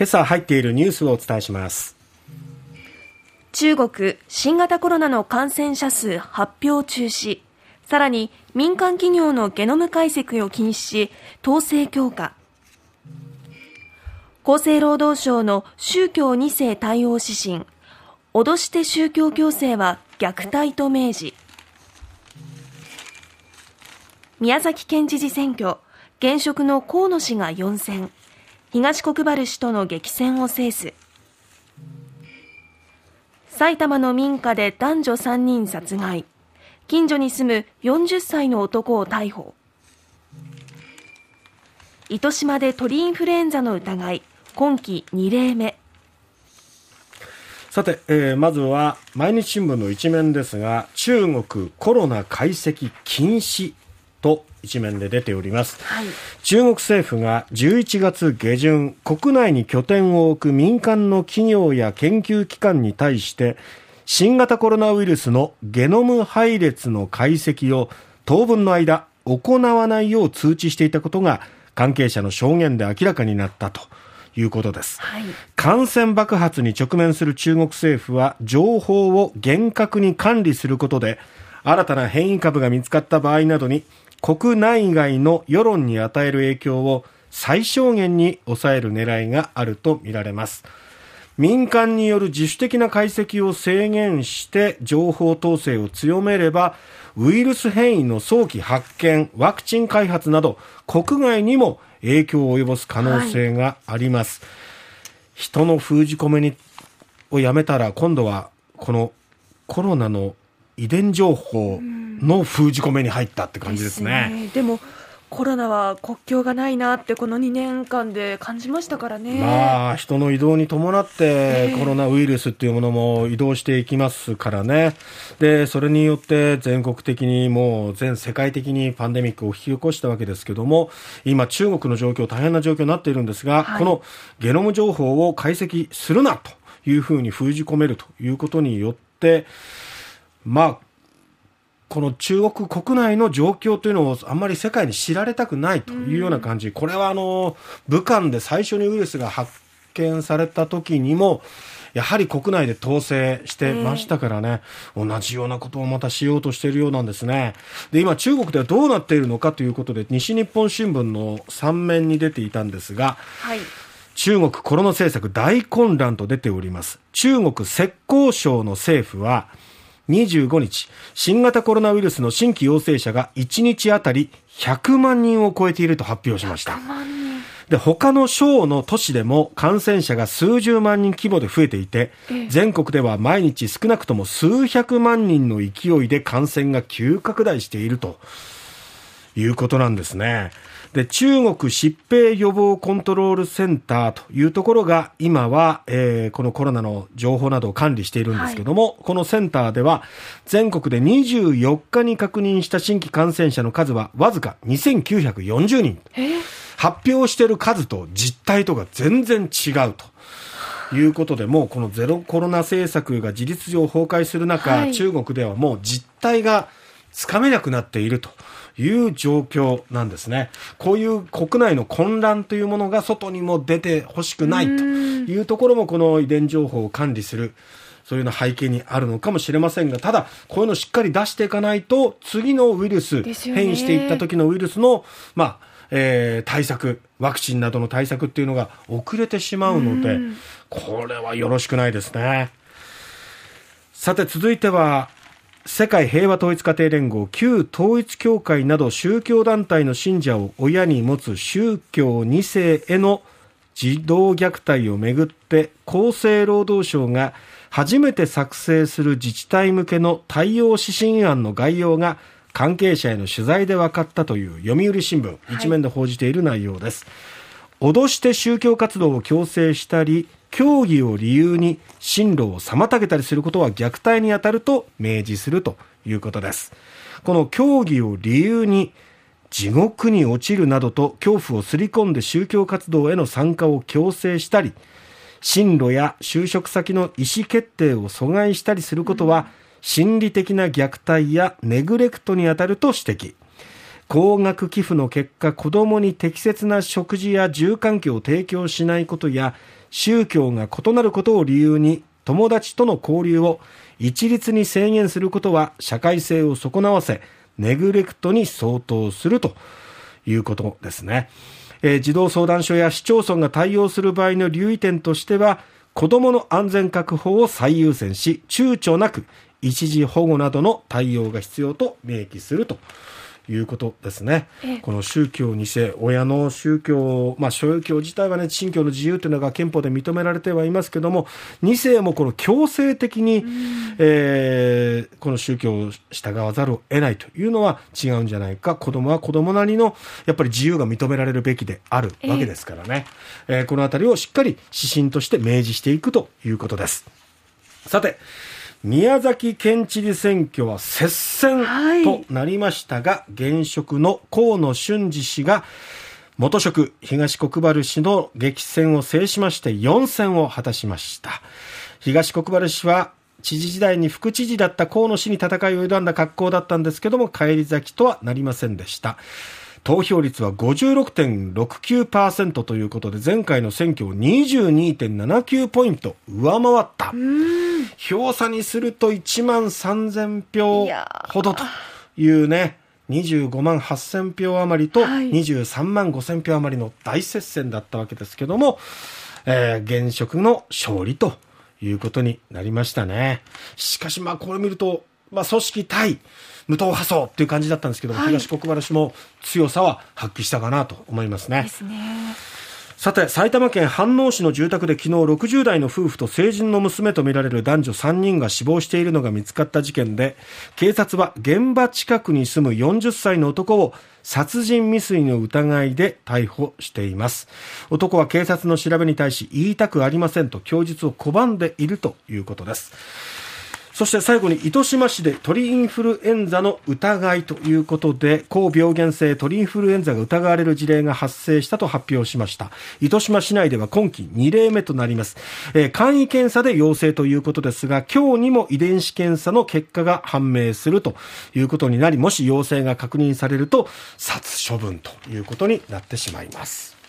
今朝入っているニュースをお伝えします。中国新型コロナの感染者数発表中止。さらに民間企業のゲノム解析を禁止し統制強化。厚生労働省の宗教2世対応指針。脅して宗教強制は虐待と明示。宮崎県知事選挙。現職の河野氏が4選。東国原氏との激戦を制す。埼玉の民家で男女3人殺害。近所に住む40歳の男を逮捕。糸島で鳥インフルエンザの疑い。今季2例目。さて、えー、まずは毎日新聞の一面ですが中国コロナ解析禁止と一面で出ております、はい、中国政府が11月下旬国内に拠点を置く民間の企業や研究機関に対して新型コロナウイルスのゲノム配列の解析を当分の間行わないよう通知していたことが関係者の証言で明らかになったということです、はい、感染爆発に直面する中国政府は情報を厳格に管理することで新たな変異株が見つかった場合などに国内外の世論に与える影響を最小限に抑える狙いがあるとみられます。民間による自主的な解析を制限して情報統制を強めればウイルス変異の早期発見ワクチン開発など国外にも影響を及ぼす可能性があります、はい、人の封じ込めにをやめたら今度はこのコロナの遺伝情報の封じ込めに入ったって感じですね。ですねでもコロナは国境がないなってこの2年間で感じましたからね。まあ人の移動に伴ってコロナウイルスっていうものも移動していきますからね。で、それによって全国的にもう全世界的にパンデミックを引き起こしたわけですけども、今中国の状況大変な状況になっているんですが、はい、このゲノム情報を解析するなというふうに封じ込めるということによって、まあこの中国国内の状況というのをあんまり世界に知られたくないというような感じ、これはあの武漢で最初にウイルスが発見された時にも、やはり国内で統制してましたからね、同じようなことをまたしようとしているようなんですね。で、今中国ではどうなっているのかということで、西日本新聞の3面に出ていたんですが、はい中国コロナ政策大混乱と出ております。中国浙江省の政府は、25日、新型コロナウイルスの新規陽性者が1日あたり100万人を超えていると発表しました。で、他の省の都市でも感染者が数十万人規模で増えていて、全国では毎日少なくとも数百万人の勢いで感染が急拡大しているということなんですね。で、中国疾病予防コントロールセンターというところが今は、えー、このコロナの情報などを管理しているんですけども、はい、このセンターでは全国で24日に確認した新規感染者の数はわずか2940人。発表している数と実態とが全然違うと。いうことで、もうこのゼロコロナ政策が事実上崩壊する中、はい、中国ではもう実態がつかめなくなっていると。いう状況なんですね。こういう国内の混乱というものが外にも出てほしくないというところもこの遺伝情報を管理するそういうの背景にあるのかもしれませんが、ただ、こういうのをしっかり出していかないと、次のウイルス、変異していった時のウイルスの、まあ、えー、対策、ワクチンなどの対策っていうのが遅れてしまうので、これはよろしくないですね。さて、続いては、世界平和統一家庭連合旧統一教会など宗教団体の信者を親に持つ宗教2世への児童虐待をめぐって厚生労働省が初めて作成する自治体向けの対応指針案の概要が関係者への取材で分かったという読売新聞。一面で報じている内容です、脅して宗教活動を強制したり教義を理由に進路を妨げたりすることは虐待に当たると明示するということです。この教義を理由に地獄に落ちるなどと恐怖をすり込んで宗教活動への参加を強制したり、進路や就職先の意思決定を阻害したりすることは、心理的な虐待やネグレクトに当たると指摘。高額寄付の結果、子供に適切な食事や住環境を提供しないことや、宗教が異なることを理由に友達との交流を一律に制限することは社会性を損なわせ、ネグレクトに相当するということですね。えー、児童相談所や市町村が対応する場合の留意点としては、子供の安全確保を最優先し、躊躇なく一時保護などの対応が必要と明記するということですね。この宗教2世、親の宗教、まあ、宗教自体はね、信教の自由というのが憲法で認められてはいますけども、2世もこの強制的に、えー、この宗教を従わざるを得ないというのは違うんじゃないか。子供は子供なりの、やっぱり自由が認められるべきであるわけですからね。えー、このあたりをしっかり指針として明示していくということです。さて、宮崎県知事選挙は接戦となりましたが、はい、現職の河野俊二氏が元職東国原氏の激戦を制しまして4選を果たしました。東国原氏は知事時代に副知事だった河野氏に戦いを挑んだ格好だったんですけども返り咲きとはなりませんでした。投票率は56.69%ということで前回の選挙を22.79ポイント上回った票差にすると1万3000票ほどというね25万8000票余りと23万5000票余りの大接戦だったわけですけども、えー、現職の勝利ということになりましたね。しかしまあこれ見ると、まあ組織対無党派層っていう感じだったんですけども、はい、東国原氏も強さは発揮したかなと思いますね。ですね。さて、埼玉県飯能市の住宅で昨日60代の夫婦と成人の娘とみられる男女3人が死亡しているのが見つかった事件で、警察は現場近くに住む40歳の男を殺人未遂の疑いで逮捕しています。男は警察の調べに対し言いたくありませんと供述を拒んでいるということです。そして最後に糸島市で鳥インフルエンザの疑いということで、高病原性鳥インフルエンザが疑われる事例が発生したと発表しました。糸島市内では今季2例目となります。えー、簡易検査で陽性ということですが、今日にも遺伝子検査の結果が判明するということになり、もし陽性が確認されると、殺処分ということになってしまいます。